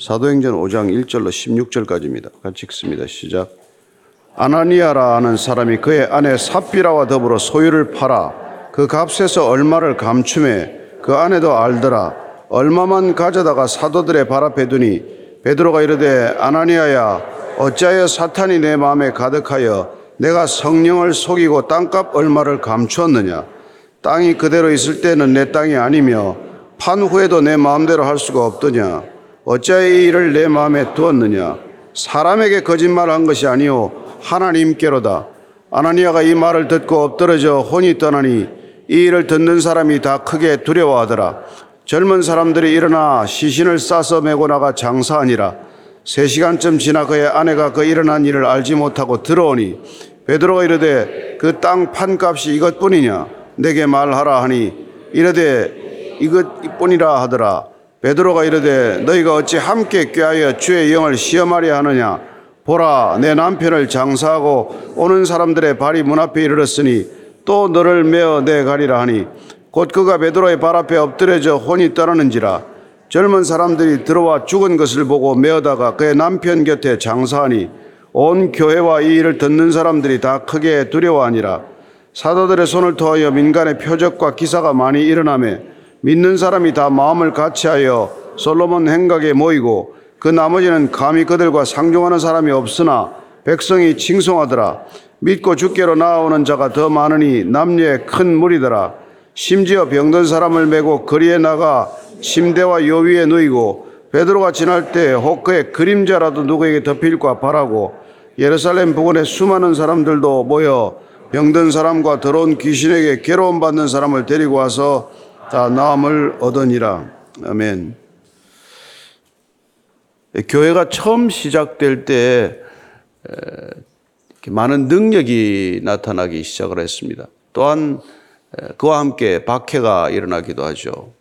사도행전 5장 1절로 16절까지입니다. 같이 읽습니다. 시작. 아나니아라 하는 사람이 그의 아내 삽비라와 더불어 소유를 팔아 그 값에서 얼마를 감춤해 그 아내도 알더라. 얼마만 가져다가 사도들의 발 앞에 두니 베드로가 이르되 아나니아야 어찌하여 사탄이 내 마음에 가득하여 내가 성령을 속이고 땅값 얼마를 감추었느냐 땅이 그대로 있을 때는 내 땅이 아니며 판 후에도 내 마음대로 할 수가 없더냐 어찌하여 이 일을 내 마음에 두었느냐? 사람에게 거짓말한 것이 아니요 하나님께로다. 아나니아가 이 말을 듣고 엎드러져 혼이 떠나니 이 일을 듣는 사람이 다 크게 두려워하더라. 젊은 사람들이 일어나 시신을 싸서 메고 나가 장사하니라. 세 시간쯤 지나 그의 아내가 그 일어난 일을 알지 못하고 들어오니 베드로가 이르되 그 땅 판값이 이것뿐이냐? 내게 말하라 하니 이르되 이것뿐이라 하더라 베드로가 이르되 너희가 어찌 함께 꾀하여 주의 영을 시험하려 하느냐? 보라 내 남편을 장사하고 오는 사람들의 발이 문 앞에 이르렀으니 또 너를 메어 내 가리라 하니 곧 그가 베드로의 발 앞에 엎드려져 혼이 떠나는지라. 젊은 사람들이 들어와 죽은 것을 보고 메어다가 그의 남편 곁에 장사하니 온 교회와 이 일을 듣는 사람들이 다 크게 두려워하니라. 사도들의 손을 토하여 민간의 표적과 기사가 많이 일어나매 믿는 사람이 다 마음을 같이하여 솔로몬 행각에 모이고 그 나머지는 감히 그들과 상종하는 사람이 없으나 백성이 칭송하더라. 믿고 주께로 나아오는 자가 더 많으니 남녀의 큰 무리더라. 심지어 병든 사람을 메고 거리에 나가 침대와 요 위에 누이고 베드로가 지날 때혹 그의 그림자라도 누구에게 덮일까 바라고 예루살렘 부근에 수많은 사람들도 모여 병든 사람과 더러운 귀신에게 괴로움 받는 사람을 데리고 와서 다 나음을 얻으니라. 아멘. 교회가 처음 시작될 때 많은 능력이 나타나기 시작을 했습니다. 또한 그와 함께 박해가 일어나기도 하죠.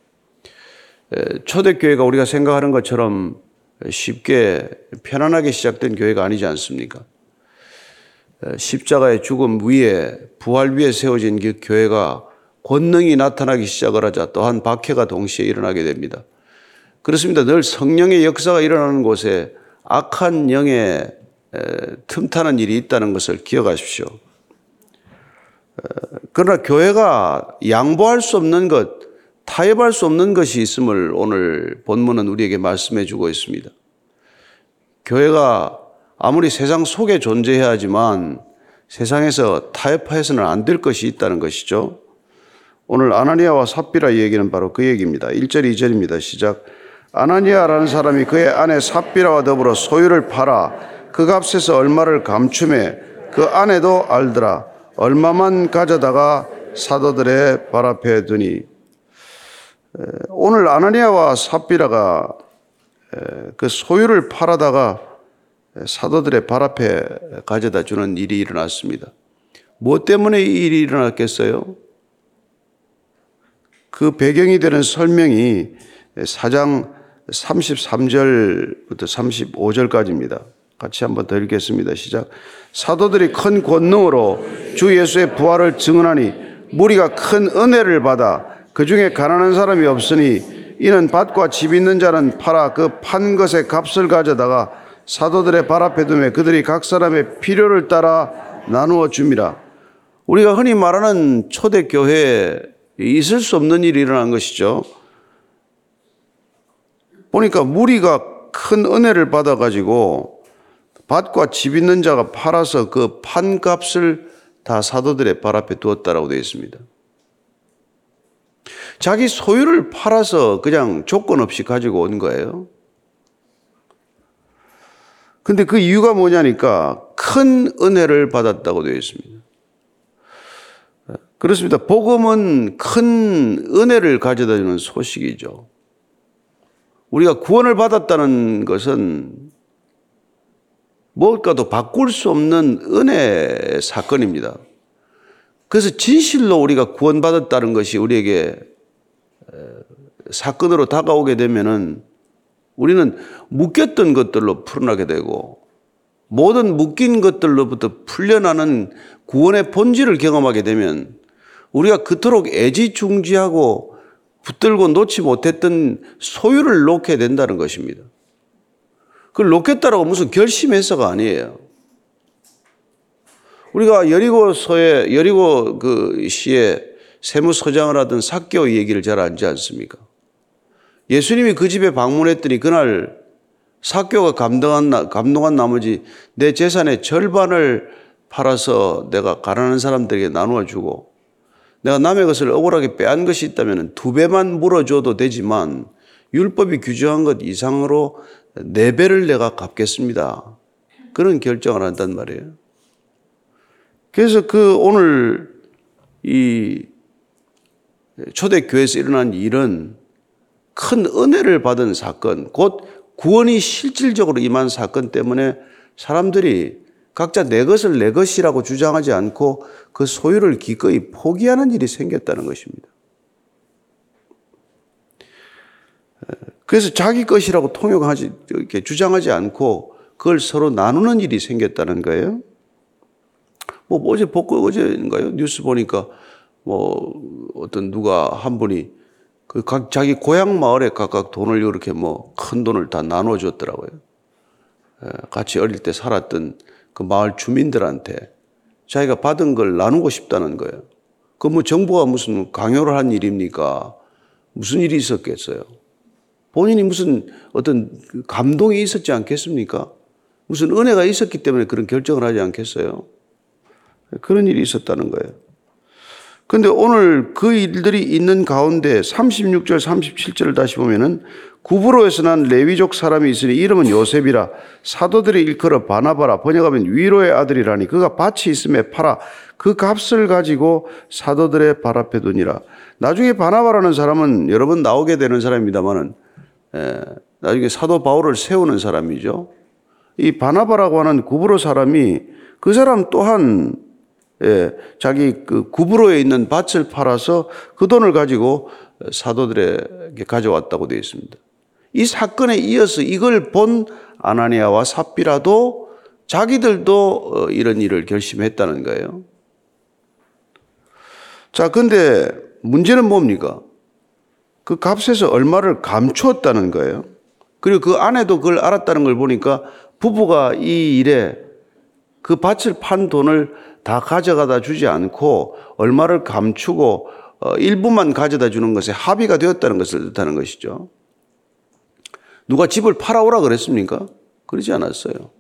초대교회가 우리가 생각하는 것처럼 쉽게 편안하게 시작된 교회가 아니지 않습니까? 십자가의 죽음 위에 부활 위에 세워진 그 교회가 권능이 나타나기 시작을 하자 또한 박해가 동시에 일어나게 됩니다. 그렇습니다. 늘 성령의 역사가 일어나는 곳에 악한 영의 틈타는 일이 있다는 것을 기억하십시오. 그러나 교회가 양보할 수 없는 것, 타협할 수 없는 것이 있음을 오늘 본문은 우리에게 말씀해 주고 있습니다. 교회가 아무리 세상 속에 존재해야 하지만 세상에서 타협해서는 안 될 것이 있다는 것이죠. 오늘 아나니아와 삽비라 얘기는 바로 그 얘기입니다. 1절, 2절입니다. 시작. 아나니아라는 사람이 그의 아내 삽비라와 더불어 소유를 팔아 그 값에서 얼마를 감춤해 그 아내도 알더라. 얼마만 가져다가 사도들의 발 앞에 두니 오늘 아나니아와 삽비라가 그 소유를 팔아다가 사도들의 발 앞에 가져다 주는 일이 일어났습니다. 무엇 때문에 이 일이 일어났겠어요? 그 배경이 되는 설명이 4장 33절부터 35절까지입니다. 같이 한번 더 읽겠습니다. 시작. 사도들이 큰 권능으로 주 예수의 부활을 증언하니 무리가 큰 은혜를 받아 그 중에 가난한 사람이 없으니 이는 밭과 집 있는 자는 팔아 그 판 것의 값을 가져다가 사도들의 발 앞에 두며 그들이 각 사람의 필요를 따라 나누어 줍니다. 우리가 흔히 말하는 초대교회에 있을 수 없는 일이 일어난 것이죠. 보니까 무리가 큰 은혜를 받아가지고 밭과 집 있는 자가 팔아서 그 판값을 다 사도들의 발 앞에 두었다라고 되어 있습니다. 자기 소유를 팔아서 그냥 조건 없이 가지고 온 거예요. 근데 그 이유가 뭐냐니까 큰 은혜를 받았다고 되어 있습니다. 그렇습니다. 복음은 큰 은혜를 가져다 주는 소식이죠. 우리가 구원을 받았다는 것은 무엇과도 바꿀 수 없는 은혜 사건입니다. 그래서 진실로 우리가 구원받았다는 것이 우리에게 사건으로 다가오게 되면은 우리는 묶였던 것들로 풀어나게 되고 모든 묶인 것들로부터 풀려나는 구원의 본질을 경험하게 되면 우리가 그토록 애지중지하고 붙들고 놓지 못했던 소유를 놓게 된다는 것입니다. 그걸 놓겠다라고 무슨 결심해서가 아니에요. 우리가 여리고서에 여리고 그 시에 세무서장을 하던 사개오 얘기를 잘 알지 않습니까? 예수님이 그 집에 방문했더니 그날 사교가 감동한, 감동한 나머지 내 재산의 절반을 팔아서 내가 가난한 사람들에게 나누어 주고 내가 남의 것을 억울하게 빼앗은 것이 있다면 두 배만 물어줘도 되지만 율법이 규정한 것 이상으로 네 배를 내가 갚겠습니다. 그런 결정을 한단 말이에요. 그래서 그 오늘 이 초대교회에서 일어난 일은 큰 은혜를 받은 사건, 곧 구원이 실질적으로 임한 사건 때문에 사람들이 각자 내 것을 내 것이라고 주장하지 않고 그 소유를 기꺼이 포기하는 일이 생겼다는 것입니다. 그래서 자기 것이라고 통용하지, 이렇게 주장하지 않고 그걸 서로 나누는 일이 생겼다는 거예요. 뭐 어제 복고 어제인가요? 뉴스 보니까 뭐 어떤 누가 한 분이 그 각 자기 고향 마을에 각각 돈을 이렇게 뭐 큰 돈을 다 나눠줬더라고요. 예, 같이 어릴 때 살았던 그 마을 주민들한테 자기가 받은 걸 나누고 싶다는 거예요. 그 뭐 정부가 무슨 강요를 한 일입니까? 무슨 일이 있었겠어요? 본인이 무슨 어떤 그 감동이 있었지 않겠습니까? 무슨 은혜가 있었기 때문에 그런 결정을 하지 않겠어요? 그런 일이 있었다는 거예요. 근데 오늘 그 일들이 있는 가운데 36절, 37절을 다시 보면은 구브로에서 난 레위족 사람이 있으니 이름은 요셉이라 사도들이 일컬어 바나바라 번역하면 위로의 아들이라니 그가 밭이 있음에 팔아 그 값을 가지고 사도들의 발 앞에 두니라. 나중에 바나바라는 사람은 여러 번 나오게 되는 사람입니다만은 나중에 사도 바울을 세우는 사람이죠. 이 바나바라고 하는 구브로 사람이 그 사람 또한 예, 자기 그 구브로에 있는 밭을 팔아서 그 돈을 가지고 사도들에게 가져왔다고 되어 있습니다. 이 사건에 이어서 이걸 본 아나니아와 삽비라도 자기들도 어, 이런 일을 결심했다는 거예요. 자, 근데 문제는 뭡니까? 그 값에서 얼마를 감추었다는 거예요. 그리고 그 아내도 그걸 알았다는 걸 보니까 부부가 이 일에 그 밭을 판 돈을 다 가져가다 주지 않고 얼마를 감추고 어, 일부만 가져다 주는 것에 합의가 되었다는 것을 뜻하는 것이죠. 누가 집을 팔아오라 그랬습니까? 그러지 않았어요.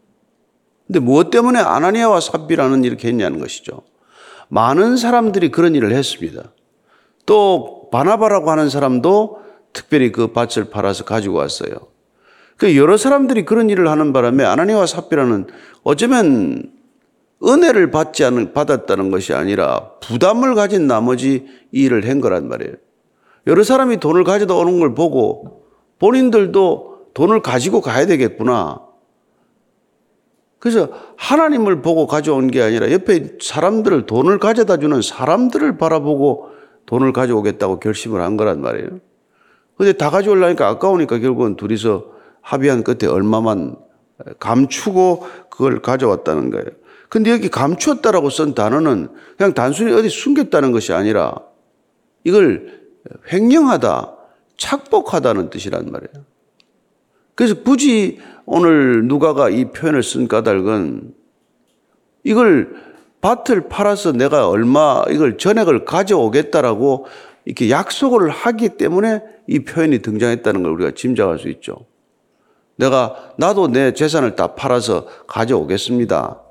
근데 무엇 때문에 아나니아와 삽비라는 이렇게 했냐는 것이죠. 많은 사람들이 그런 일을 했습니다. 또 바나바라고 하는 사람도 특별히 그 밭을 팔아서 가지고 왔어요. 그 여러 사람들이 그런 일을 하는 바람에 아나니아와 삽비라는 어쩌면 은혜를 받지 않은, 받았다는 것이 아니라 부담을 가진 나머지 이 일을 한 거란 말이에요. 여러 사람이 돈을 가져다 오는 걸 보고 본인들도 돈을 가지고 가야 되겠구나. 그래서 하나님을 보고 가져온 게 아니라 옆에 사람들을 돈을 가져다 주는 사람들을 바라보고 돈을 가져오겠다고 결심을 한 거란 말이에요. 근데 다 가져오려니까 아까우니까 결국은 둘이서 합의한 끝에 얼마만 감추고 그걸 가져왔다는 거예요. 근데 여기 감추었다라고 쓴 단어는 그냥 단순히 어디 숨겼다는 것이 아니라 이걸 횡령하다, 착복하다는 뜻이란 말이에요. 그래서 굳이 오늘 누가가 이 표현을 쓴 까닭은 이걸 밭을 팔아서 내가 얼마 이걸 전액을 가져오겠다라고 이렇게 약속을 하기 때문에 이 표현이 등장했다는 걸 우리가 짐작할 수 있죠. 내가 나도 내 재산을 다 팔아서 가져오겠습니다.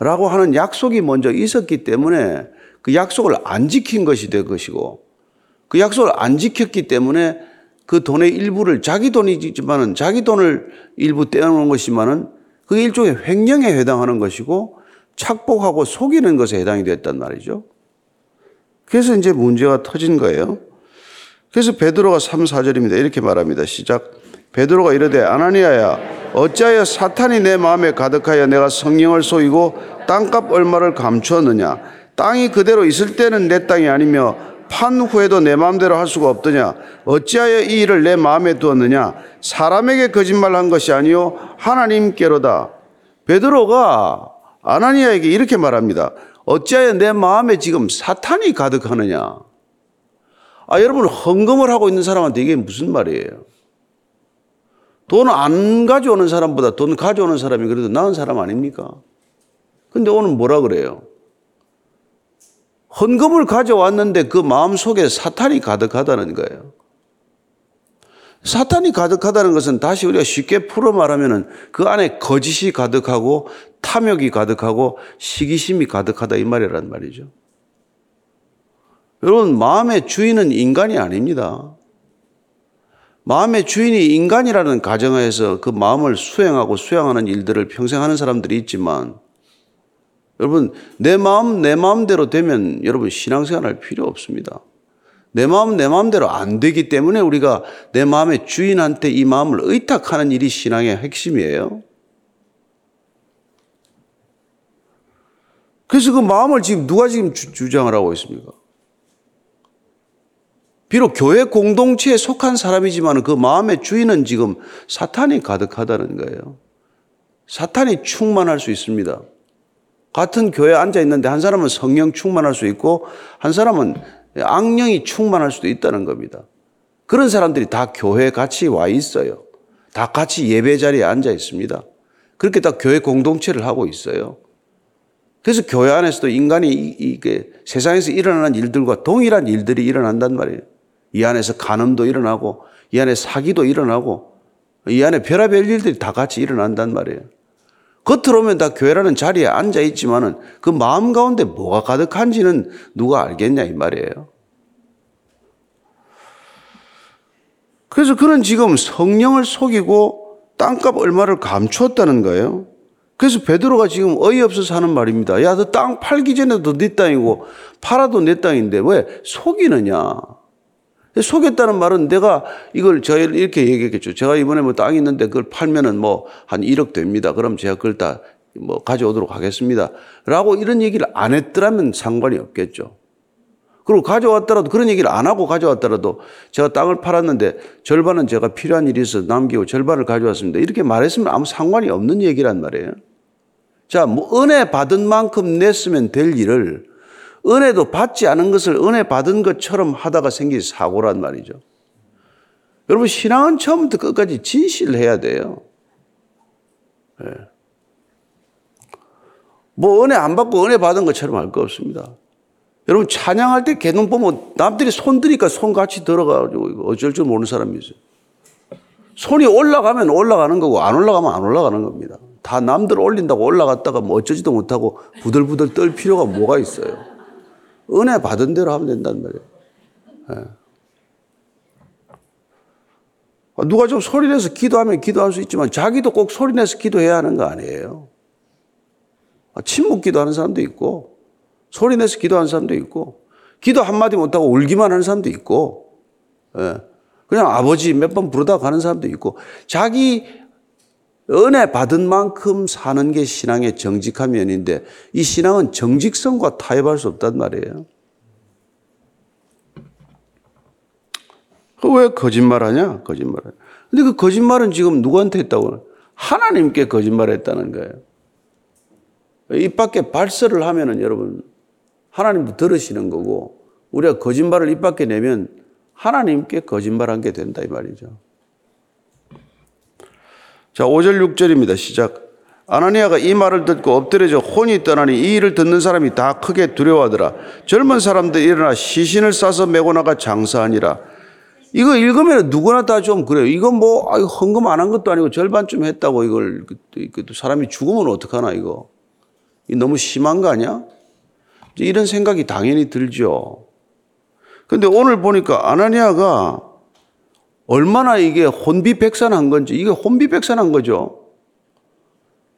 라고 하는 약속이 먼저 있었기 때문에 그 약속을 안 지킨 것이 될 것이고 그 약속을 안 지켰기 때문에 그 돈의 일부를 자기 돈이지만은 자기 돈을 일부 떼어놓은 것이지만은 그게 일종의 횡령에 해당하는 것이고 착복하고 속이는 것에 해당이 됐단 말이죠. 그래서 이제 문제가 터진 거예요. 그래서 베드로가 3, 4절입니다. 이렇게 말합니다. 시작. 베드로가 이르되 아나니아야 어찌하여 사탄이 내 마음에 가득하여 내가 성령을 쏘이고 땅값 얼마를 감추었느냐? 땅이 그대로 있을 때는 내 땅이 아니며 판 후에도 내 마음대로 할 수가 없더냐? 어찌하여 이 일을 내 마음에 두었느냐? 사람에게 거짓말한 것이 아니요 하나님께로다. 베드로가 아나니아에게 이렇게 말합니다 어찌하여 내 마음에 지금 사탄이 가득하느냐? 아 여러분 헌금을 하고 있는 사람한테 이게 무슨 말이에요 돈 안 가져오는 사람보다 돈 가져오는 사람이 그래도 나은 사람 아닙니까? 근데 오늘 뭐라 그래요? 헌금을 가져왔는데 그 마음 속에 사탄이 가득하다는 거예요. 사탄이 가득하다는 것은 다시 우리가 쉽게 풀어 말하면 그 안에 거짓이 가득하고 탐욕이 가득하고 시기심이 가득하다 이 말이란 말이죠. 여러분, 마음의 주인은 인간이 아닙니다. 마음의 주인이 인간이라는 가정하에서 그 마음을 수행하고 수행하는 일들을 평생 하는 사람들이 있지만 여러분, 내 마음, 내 마음대로 되면 여러분 신앙생활 할 필요 없습니다. 내 마음, 내 마음대로 안 되기 때문에 우리가 내 마음의 주인한테 이 마음을 의탁하는 일이 신앙의 핵심이에요. 그래서 그 마음을 지금 누가 지금 주, 장을 하고 있습니까? 비록 교회 공동체에 속한 사람이지만 그 마음의 주인은 지금 사탄이 가득하다는 거예요. 사탄이 충만할 수 있습니다. 같은 교회에 앉아 있는데 한 사람은 성령 충만할 수 있고 한 사람은 악령이 충만할 수도 있다는 겁니다. 그런 사람들이 다 교회에 같이 와 있어요. 다 같이 예배 자리에 앉아 있습니다. 그렇게 다 교회 공동체를 하고 있어요. 그래서 교회 안에서도 인간이 이게 세상에서 일어나는 일들과 동일한 일들이 일어난단 말이에요. 이 안에서 간음도 일어나고, 이 안에 사기도 일어나고, 이 안에 별의별 일들이 다 같이 일어난단 말이에요. 겉으로 오면 다 교회라는 자리에 앉아 있지만은 그 마음 가운데 뭐가 가득한지는 누가 알겠냐 이 말이에요. 그래서 그는 지금 성령을 속이고 땅값 얼마를 감추었다는 거예요. 그래서 베드로가 지금 어이없어서 하는 말입니다. 야, 너 땅 팔기 전에도 네 땅이고 팔아도 내 땅인데 왜 속이느냐? 속였다는 말은 내가 이걸 저 이렇게 얘기했겠죠. 제가 이번에 뭐 땅이 있는데 그걸 팔면은 뭐 한 1억 됩니다. 그럼 제가 그걸 다 뭐 가져오도록 하겠습니다. 라고 이런 얘기를 안 했더라면 상관이 없겠죠. 그리고 가져왔더라도 그런 얘기를 안 하고 가져왔더라도 제가 땅을 팔았는데 절반은 제가 필요한 일이 있어서 남기고 절반을 가져왔습니다. 이렇게 말했으면 아무 상관이 없는 얘기란 말이에요. 자, 뭐 은혜 받은 만큼 냈으면 될 일을 은혜도 받지 않은 것을 은혜 받은 것처럼 하다가 생긴 사고란 말이죠. 여러분, 신앙은 처음부터 끝까지 진실해야 돼요. 네. 뭐 은혜 안 받고 은혜 받은 것처럼 할 거 없습니다. 여러분 찬양할 때 개눈 보면 남들이 손 드니까 손 같이 들어가지고 어쩔 줄 모르는 사람이 있어요. 손이 올라가면 올라가는 거고 안 올라가면 안 올라가는 겁니다. 다 남들 올린다고 올라갔다가 뭐 어쩌지도 못하고 부들부들 떨 필요가 뭐가 있어요. 은혜 받은 대로 하면 된단 말이에요. 네. 누가 좀 소리내서 기도하면 기도할 수 있지만 자기도 꼭 소리내서 기도해야 하는 거 아니에요. 아, 침묵 기도하는 사람도 있고 소리내서 기도하는 사람도 있고 기도 한마디 못하고 울기만 하는 사람도 있고 예. 그냥 아버지 몇 번 부르다 가는 사람도 있고 자기 은혜 받은 만큼 사는 게 신앙의 정직한 면인데 이 신앙은 정직성과 타협할 수 없단 말이에요. 그왜 거짓말하냐? 거짓말하냐. 근데 그 거짓말은 지금 누구한테 했다고? 하나님께 거짓말했다는 거예요. 입 밖에 발설을 하면은 여러분 하나님도 들으시는 거고 우리가 거짓말을 입 밖에 내면 하나님께 거짓말한 게 된다 이 말이죠. 자, 5절 6절입니다. 시작. 아나니아가 이 말을 듣고 엎드려져 혼이 떠나니 이 일을 듣는 사람이 다 크게 두려워하더라. 젊은 사람들 일어나 시신을 싸서 메고 나가 장사하니라. 이거 읽으면 누구나 다 좀 그래요. 이건 뭐 헌금 안 한 것도 아니고 절반쯤 했다고 이걸 사람이 죽으면 어떡하나 이거. 이 너무 심한 거 아니야? 이런 생각이 당연히 들죠. 근데 오늘 보니까 아나니아가 얼마나 이게 혼비백산한 건지 이게 혼비백산한 거죠.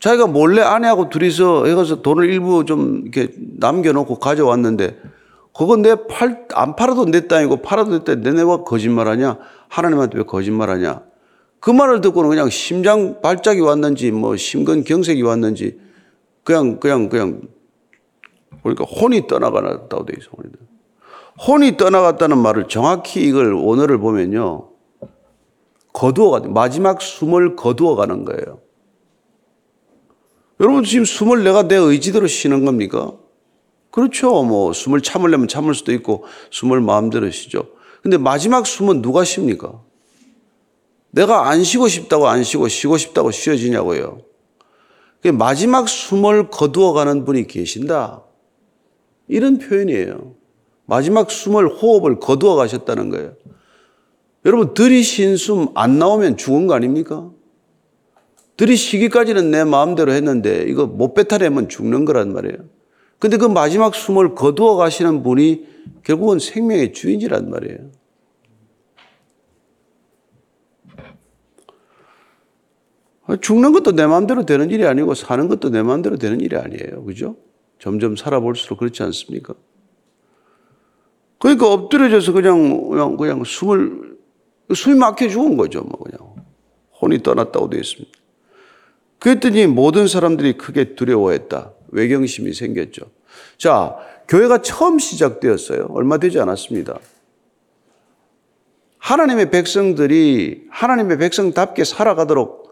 자기가 몰래 아내하고 둘이서 해가서 돈을 일부 좀 이렇게 남겨놓고 가져왔는데 그건 내 팔, 안 팔아도 내 땅이고 팔아도 내 땅, 내내와 거짓말하냐? 하나님한테 왜 거짓말하냐? 그 말을 듣고는 그냥 심장 발작이 왔는지 뭐 심근 경색이 왔는지 그냥, 그냥, 그냥 그러니까 혼이 떠나갔다고 돼 있어. 혼이 떠나갔다는 말을 정확히 이걸 오늘을 보면요. 거두어가 마지막 숨을 거두어 가는 거예요. 여러분 지금 숨을 내가 내 의지대로 쉬는 겁니까? 그렇죠. 뭐 숨을 참으려면 참을 수도 있고 숨을 마음대로 쉬죠. 근데 마지막 숨은 누가 쉽니까? 내가 안 쉬고 싶다고 안 쉬고 쉬고 싶다고 쉬어지냐고요. 마지막 숨을 거두어가는 분이 계신다. 이런 표현이에요. 마지막 숨을 호흡을 거두어 가셨다는 거예요. 여러분 들이쉰 숨안 나오면 죽은 거 아닙니까? 들이쉬기까지는 내 마음대로 했는데 이거 못 뱉어내면 죽는 거란 말이에요. 근데 그 마지막 숨을 거두어 가시는 분이 결국은 생명의 주인이란 말이에요. 죽는 것도 내 마음대로 되는 일이 아니고 사는 것도 내 마음대로 되는 일이 아니에요. 그죠? 점점 살아볼수록 그렇지 않습니까? 그러니까 엎드려져서 그냥, 그냥, 그냥 숨을, 숨이 막혀 죽은 거죠. 뭐 그냥. 혼이 떠났다고 되어 있습니다. 그랬더니 모든 사람들이 크게 두려워했다. 외경심이 생겼죠. 자, 교회가 처음 시작되었어요. 얼마 되지 않았습니다. 하나님의 백성들이 하나님의 백성답게 살아가도록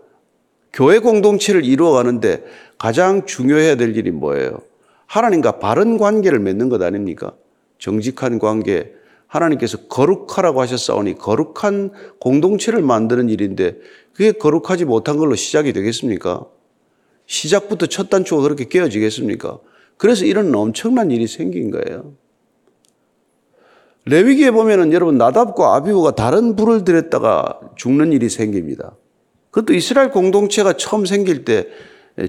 교회 공동체를 이루어가는데 가장 중요해야 될 일이 뭐예요? 하나님과 바른 관계를 맺는 것 아닙니까? 정직한 관계. 하나님께서 거룩하라고 하셨사오니 거룩한 공동체를 만드는 일인데 그게 거룩하지 못한 걸로 시작이 되겠습니까? 시작부터 첫 단추가 그렇게 깨어지겠습니까? 그래서 이런 엄청난 일이 생긴 거예요. 레위기에 보면은 여러분 나답과 아비후가 다른 불을 들였다가 죽는 일이 생깁니다. 그것도 이스라엘 공동체가 처음 생길 때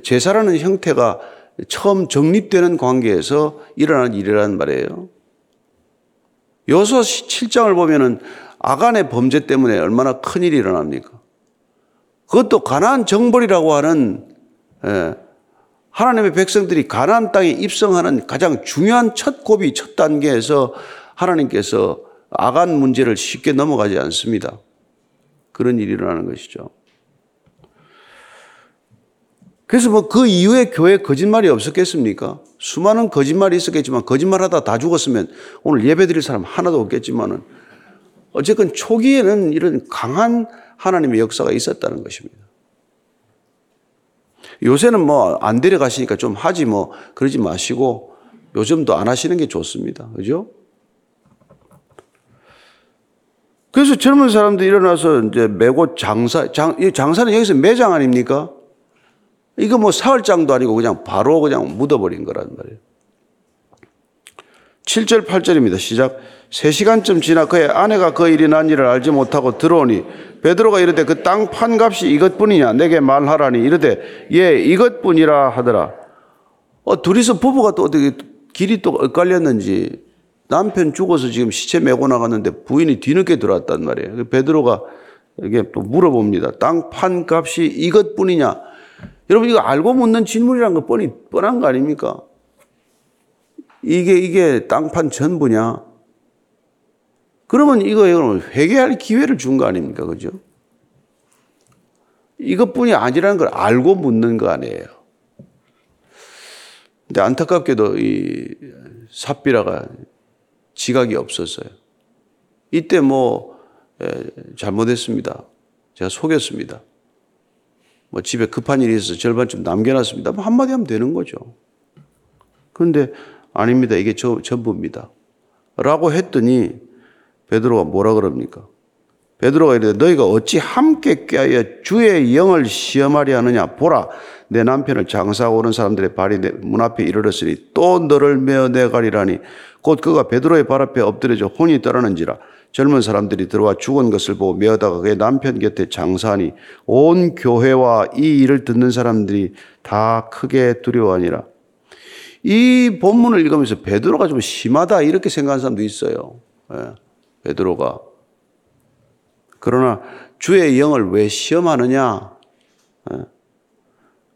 제사라는 형태가 처음 정립되는 관계에서 일어난 일이라는 말이에요. 여서 7장을 보면은 아간의 범죄 때문에 얼마나 큰 일이 일어납니까? 그것도 가나안 정벌이라고 하는 예, 하나님의 백성들이 가나안 땅에 입성하는 가장 중요한 첫 고비 첫 단계에서 하나님께서 아간 문제를 쉽게 넘어가지 않습니다. 그런 일이 일어나는 것이죠. 그래서 뭐 그 이후에 교회에 거짓말이 없었겠습니까? 수많은 거짓말이 있었겠지만 거짓말하다 다 죽었으면 오늘 예배 드릴 사람 하나도 없겠지만은 어쨌건 초기에는 이런 강한 하나님의 역사가 있었다는 것입니다. 요새는 뭐 안 데려가시니까 좀 하지 뭐 그러지 마시고 요즘도 안 하시는 게 좋습니다. 그죠? 그래서 젊은 사람들이 일어나서 이제 메고 장사, 장, 장사는 여기서 매장 아닙니까? 이거 뭐 사흘장도 아니고 그냥 바로 그냥 묻어버린 거란 말이에요. 7절, 8절입니다. 시작. 3시간쯤 지나 그의 아내가 그 일이 난 일을 알지 못하고 들어오니 베드로가 이르되 그 땅 판값이 이것뿐이냐 내게 말하라니 이르되 예 이것뿐이라 하더라. 어, 둘이서 부부가 또 어떻게 길이 또 엇갈렸는지 남편 죽어서 지금 시체 메고 나갔는데 부인이 뒤늦게 들어왔단 말이에요. 그 베드로가 이게 또 물어봅니다. 땅 판값이 이것뿐이냐? 여러분 이거 알고 묻는 질문이란 거 뻔히 뻔한 거 아닙니까? 이게 이게 땅판 전부냐? 그러면 이거 회개할 기회를 준 거 아닙니까? 그죠? 이것뿐이 아니라는 걸 알고 묻는 거 아니에요. 근데 안타깝게도 이 삽비라가 지각이 없었어요. 이때 뭐 잘못했습니다. 제가 속였습니다. 뭐 집에 급한 일이 있어서 절반쯤 남겨놨습니다. 뭐 한마디 하면 되는 거죠. 그런데 아닙니다. 이게 저, 전부입니다. 라고 했더니 베드로가 뭐라 그럽니까? 베드로가 이르되 너희가 어찌 함께 껴야 주의 영을 시험하려 하느냐 보라 내 남편을 장사하고 오는 사람들의 발이 문 앞에 이르렀으니 또 너를 메어 내가리라니 곧 그가 베드로의 발 앞에 엎드려져 혼이 떠나는지라 젊은 사람들이 들어와 죽은 것을 보고 메어다가 그의 남편 곁에 장사하니 온 교회와 이 일을 듣는 사람들이 다 크게 두려워하니라 이 본문을 읽으면서 베드로가 좀 심하다 이렇게 생각하는 사람도 있어요. 예, 베드로가 그러나 주의 영을 왜 시험하느냐? 예.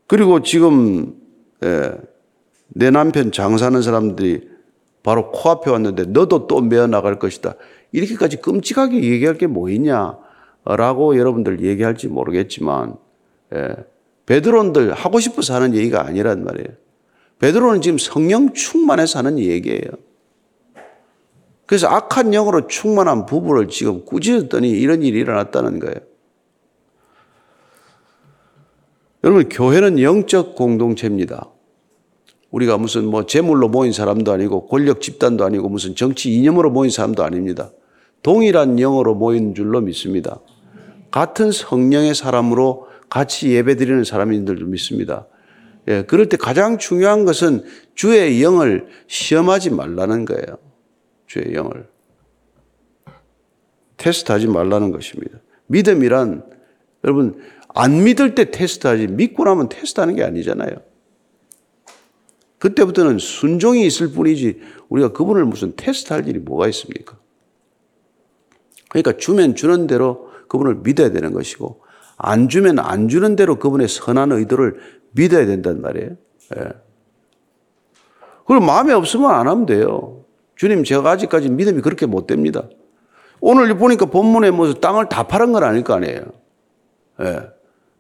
그리고 지금 예, 내 남편 장사하는 사람들이 바로 코앞에 왔는데 너도 또 메어 나갈 것이다. 이렇게까지 끔찍하게 얘기할 게 뭐 있냐? 라고 여러분들 얘기할지 모르겠지만 예, 베드론들 하고 싶어서 하는 얘기가 아니란 말이에요. 베드로는 지금 성령 충만해서 하는 얘기예요. 그래서 악한 영으로 충만한 부부를 지금 꾸짖었더니 이런 일이 일어났다는 거예요. 여러분, 교회는 영적 공동체입니다. 우리가 무슨 뭐 재물로 모인 사람도 아니고 권력 집단도 아니고 무슨 정치 이념으로 모인 사람도 아닙니다. 동일한 영으로 모인 줄로 믿습니다. 같은 성령의 사람으로 같이 예배 드리는 사람인 줄도 믿습니다. 예, 그럴 때 가장 중요한 것은 주의 영을 시험하지 말라는 거예요. 주의 영을. 테스트하지 말라는 것입니다. 믿음이란 여러분 안 믿을 때 테스트하지 믿고 나면 테스트하는 게 아니잖아요. 그때부터는 순종이 있을 뿐이지 우리가 그분을 무슨 테스트할 일이 뭐가 있습니까? 그러니까 주면 주는 대로 그분을 믿어야 되는 것이고 안 주면 안 주는 대로 그분의 선한 의도를 믿어야 된단 말이에요. 예. 그걸 마음에 없으면 안 하면 돼요. 주님, 제가 아직까지 믿음이 그렇게 못 됩니다. 오늘 보니까 본문에 뭐 땅을 다 팔은 건 아닐 거 아니에요. 예.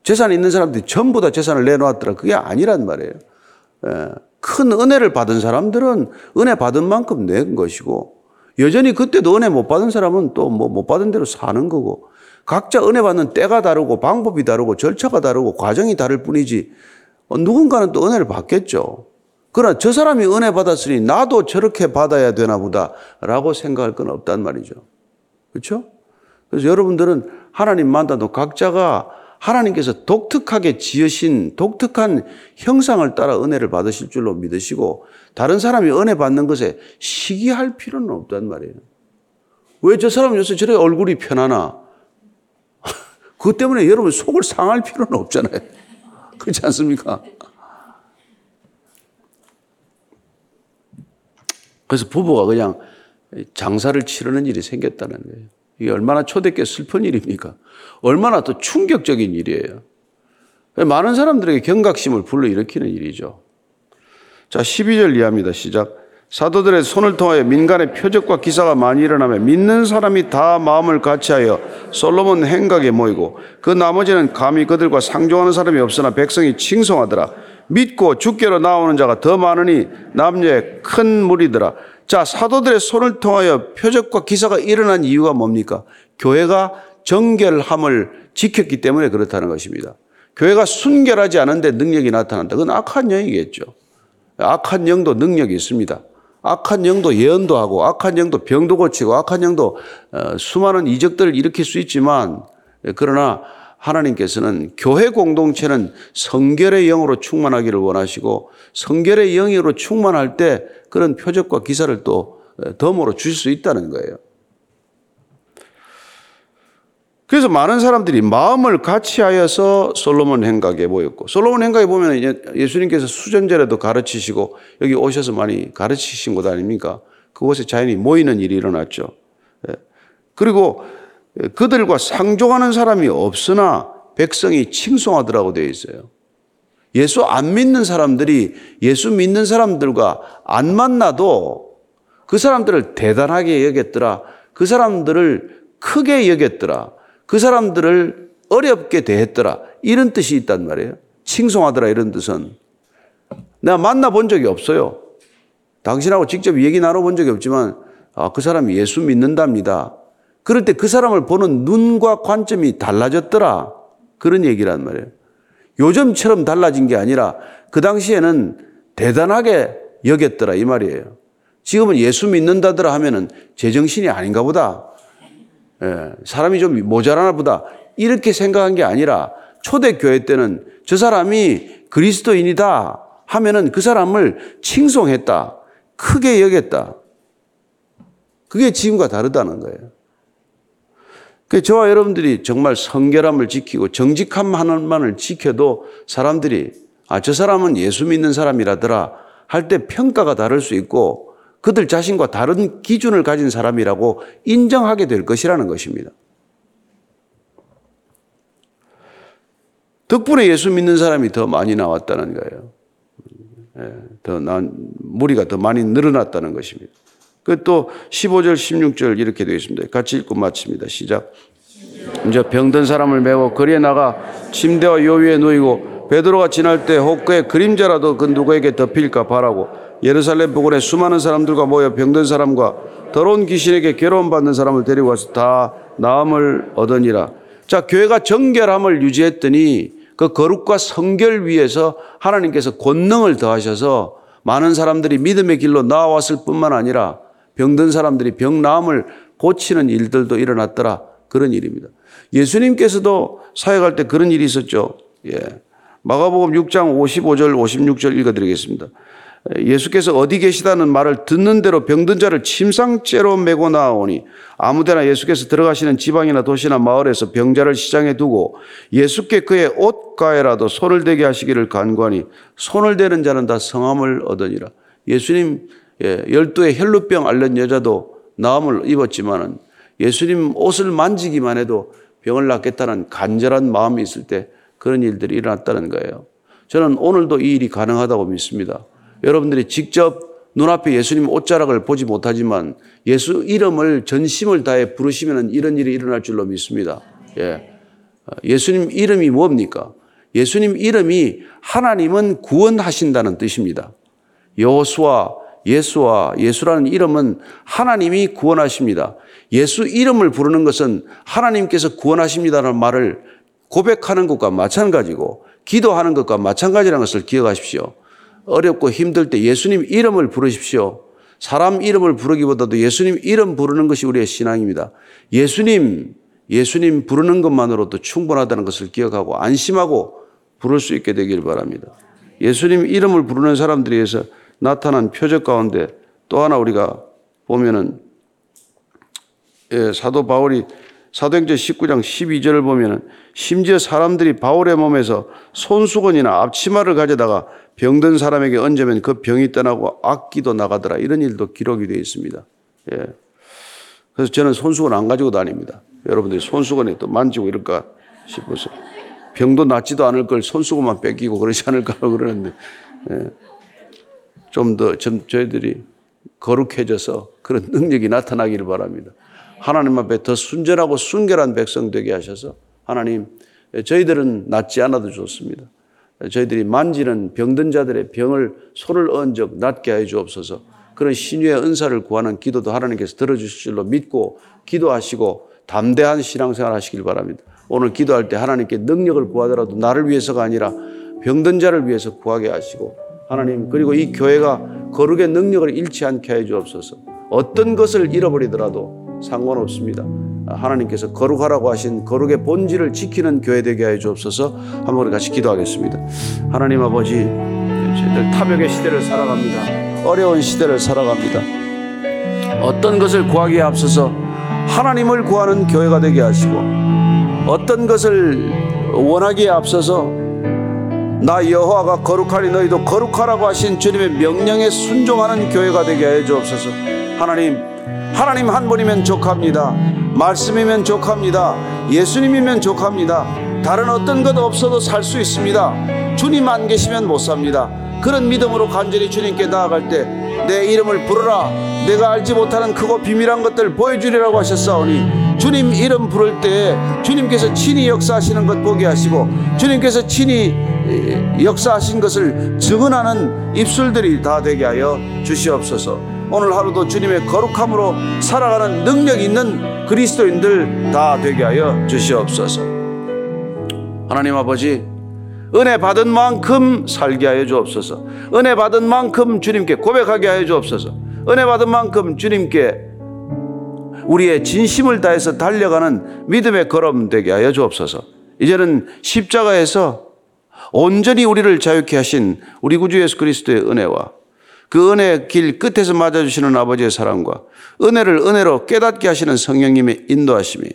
재산 있는 사람들이 전부 다 재산을 내놓았더라. 그게 아니란 말이에요. 예. 큰 은혜를 받은 사람들은 은혜 받은 만큼 낸 것이고, 여전히 그때도 은혜 못 받은 사람은 또 뭐 못 받은 대로 사는 거고, 각자 은혜 받는 때가 다르고, 방법이 다르고, 절차가 다르고, 과정이 다를 뿐이지, 어, 누군가는 또 은혜를 받겠죠. 그러나 저 사람이 은혜 받았으니 나도 저렇게 받아야 되나 보다라고 생각할 건 없단 말이죠. 그렇죠? 그래서 여러분들은 하나님 만나도 각자가 하나님께서 독특하게 지으신 독특한 형상을 따라 은혜를 받으실 줄로 믿으시고 다른 사람이 은혜 받는 것에 시기할 필요는 없단 말이에요. 왜 저 사람 요새 저렇게 얼굴이 편하나? 그것 때문에 여러분 속을 상할 필요는 없잖아요. 그렇지 않습니까? 그래서 부부가 그냥 장사를 치르는 일이 생겼다는 거예요. 이게 얼마나 초대께 슬픈 일입니까? 얼마나 또 충격적인 일이에요. 많은 사람들에게 경각심을 불러일으키는 일이죠. 자, 12절 이하입니다. 시작. 사도들의 손을 통하여 민간의 표적과 기사가 많이 일어나며 믿는 사람이 다 마음을 같이하여 솔로몬 행각에 모이고 그 나머지는 감히 그들과 상종하는 사람이 없으나 백성이 칭송하더라. 믿고 주께로 나오는 자가 더 많으니 남녀의 큰 무리더라. 자, 사도들의 손을 통하여 표적과 기사가 일어난 이유가 뭡니까? 교회가 정결함을 지켰기 때문에 그렇다는 것입니다. 교회가 순결하지 않은데 능력이 나타난다. 그건 악한 영이겠죠. 악한 영도 능력이 있습니다. 악한 영도 예언도 하고 악한 영도 병도 고치고 악한 영도 어, 수많은 이적들을 일으킬 수 있지만 그러나 하나님께서는 교회 공동체는 성결의 영으로 충만하기를 원하시고 성결의 영으로 충만할 때 그런 표적과 기사를 또 어, 덤으로 주실 수 있다는 거예요. 그래서 많은 사람들이 마음을 같이 하여서 솔로몬 행각에 모였고 솔로몬 행각에 보면 예수님께서 수전제라도 가르치시고 여기 오셔서 많이 가르치신 곳 아닙니까? 그곳에 자연이 모이는 일이 일어났죠. 예. 그리고 그들과 상종하는 사람이 없으나 백성이 칭송하더라고 되어 있어요. 예수 안 믿는 사람들이 예수 믿는 사람들과 안 만나도 그 사람들을 대단하게 여겼더라. 그 사람들을 크게 여겼더라. 그 사람들을 어렵게 대했더라. 이런 뜻이 있단 말이에요. 칭송하더라 이런 뜻은. 내가 만나본 적이 없어요. 당신하고 직접 얘기 나눠본 적이 없지만 아, 그 사람이 예수 믿는답니다. 그럴 때 그 사람을 보는 눈과 관점이 달라졌더라. 그런 얘기란 말이에요. 요즘처럼 달라진 게 아니라 그 당시에는 대단하게 여겼더라 이 말이에요. 지금은 예수 믿는다더라 하면은 제정신이 아닌가 보다. 예, 사람이 좀 모자라나 보다. 이렇게 생각한 게 아니라 초대교회 때는 저 사람이 그리스도인이다 하면은 그 사람을 칭송했다. 크게 여겼다. 그게 지금과 다르다는 거예요. 그 저와 여러분들이 정말 성결함을 지키고 정직함 하나만을 지켜도 사람들이 아, 저 사람은 예수 믿는 사람이라더라 할 때 평가가 다를 수 있고 그들 자신과 다른 기준을 가진 사람이라고 인정하게 될 것이라는 것입니다. 덕분에 예수 믿는 사람이 더 많이 나왔다는 거예요. 예, 더 난, 무리가 더 많이 늘어났다는 것입니다. 그 또 15절, 16절 이렇게 되어 있습니다. 같이 읽고 마칩니다. 시작. 이제 병든 사람을 메고 거리에 나가 침대와 요 위에 누이고 베드로가 지날 때 혹 그의 그림자라도 그 누구에게 덮일까 바라고 예루살렘 부근에 수많은 사람들과 모여 병든 사람과 더러운 귀신에게 괴로움 받는 사람을 데리고 와서 다 나음을 얻으니라. 자, 교회가 정결함을 유지했더니 그 거룩과 성결 위에서 하나님께서 권능을 더하셔서 많은 사람들이 믿음의 길로 나왔을 뿐만 아니라 병든 사람들이 병 나음을 고치는 일들도 일어났더라. 그런 일입니다. 예수님께서도 사역할 때 그런 일이 있었죠. 예. 마가복음 6장 55절 56절 읽어드리겠습니다. 예수께서 어디 계시다는 말을 듣는 대로 병든 자를 침상째로 메고 나오니 아무데나 예수께서 들어가시는 지방이나 도시나 마을에서 병자를 시장에 두고 예수께 그의 옷가에라도 손을 대게 하시기를 간구하니 손을 대는 자는 다 성함을 얻으니라. 예수님 예, 열두의 혈루병 앓는 여자도 나음을 입었지만은 예수님 옷을 만지기만 해도 병을 낫겠다는 간절한 마음이 있을 때 그런 일들이 일어났다는 거예요. 저는 오늘도 이 일이 가능하다고 믿습니다. 여러분들이 직접 눈앞에 예수님 옷자락을 보지 못하지만 예수 이름을 전심을 다해 부르시면 이런 일이 일어날 줄로 믿습니다. 예. 예수님 이름이 뭡니까? 예수님 이름이 하나님은 구원하신다는 뜻입니다. 여호수아, 예수와 예수라는 이름은 하나님이 구원하십니다. 예수 이름을 부르는 것은 하나님께서 구원하십니다라는 말을 고백하는 것과 마찬가지고 기도하는 것과 마찬가지라는 것을 기억하십시오. 어렵고 힘들 때 예수님 이름을 부르십시오. 사람 이름을 부르기보다도 예수님 이름 부르는 것이 우리의 신앙입니다. 예수님, 예수님 부르는 것만으로도 충분하다는 것을 기억하고 안심하고 부를 수 있게 되길 바랍니다. 예수님 이름을 부르는 사람들에 의해서 나타난 표적 가운데 또 하나 우리가 보면은 예, 사도 바울이 사도행전 19장 12절을 보면은 심지어 사람들이 바울의 몸에서 손수건이나 앞치마를 가져다가 병든 사람에게 얹으면 그 병이 떠나고 악기도 나가더라. 이런 일도 기록이 되어 있습니다. 예. 그래서 저는 손수건 안 가지고 다닙니다. 여러분들이 손수건에 또 만지고 이럴까 싶어서. 병도 낫지도 않을 걸 손수건만 뺏기고 그러지 않을까 그러는데. 예. 좀 더 저희들이 거룩해져서 그런 능력이 나타나기를 바랍니다. 하나님 앞에 더 순전하고 순결한 백성 되게 하셔서 하나님 저희들은 낫지 않아도 좋습니다. 저희들이 만지는 병든 자들의 병을 손을 얹어 낫게 해 주옵소서. 그런 신유의 은사를 구하는 기도도 하나님께서 들어주실 줄로 믿고 기도하시고 담대한 신앙생활 하시길 바랍니다. 오늘 기도할 때 하나님께 능력을 구하더라도 나를 위해서가 아니라 병든 자를 위해서 구하게 하시고 하나님 그리고 이 교회가 거룩의 능력을 잃지 않게 해 주옵소서. 어떤 것을 잃어버리더라도 상관없습니다. 하나님께서 거룩하라고 하신 거룩의 본질을 지키는 교회 되게 해 주옵소서. 한번 같이 기도하겠습니다. 하나님 아버지, 저희들 타벽의 시대를 살아갑니다. 어려운 시대를 살아갑니다. 어떤 것을 구하기에 앞서서 하나님을 구하는 교회가 되게 하시고 어떤 것을 원하기에 앞서서 나 여호와가 거룩하니 너희도 거룩하라고 하신 주님의 명령에 순종하는 교회가 되게 해 주옵소서. 하나님, 하나님 한 분이면 족합니다. 말씀이면 족합니다. 예수님이면 족합니다. 다른 어떤 것 없어도 살 수 있습니다. 주님 안 계시면 못 삽니다. 그런 믿음으로 간절히 주님께 나아갈 때 내 이름을 부르라. 내가 알지 못하는 크고 비밀한 것들 보여주리라고 하셨사오니 주님 이름 부를 때 주님께서 친히 역사하시는 것 보게 하시고 주님께서 친히 역사하신 것을 증언하는 입술들이 다 되게 하여 주시옵소서. 오늘 하루도 주님의 거룩함으로 살아가는 능력 있는 그리스도인들 다 되게 하여 주시옵소서. 하나님 아버지, 은혜 받은 만큼 살게 하여 주옵소서. 은혜 받은 만큼 주님께 고백하게 하여 주옵소서. 은혜 받은 만큼 주님께 우리의 진심을 다해서 달려가는 믿음의 걸음 되게 하여 주옵소서. 이제는 십자가에서 온전히 우리를 자유케 하신 우리 구주 예수 그리스도의 은혜와 그 은혜의 길 끝에서 맞아주시는 아버지의 사랑과 은혜를 은혜로 깨닫게 하시는 성령님의 인도하심이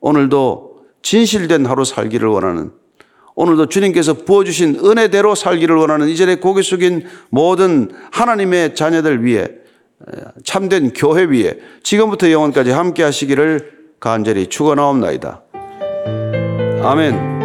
오늘도 진실된 하루 살기를 원하는 오늘도 주님께서 부어주신 은혜대로 살기를 원하는 이전에 고개 숙인 모든 하나님의 자녀들 위해 참된 교회 위에 지금부터 영원까지 함께 하시기를 간절히 축원하옵나이다. 아멘.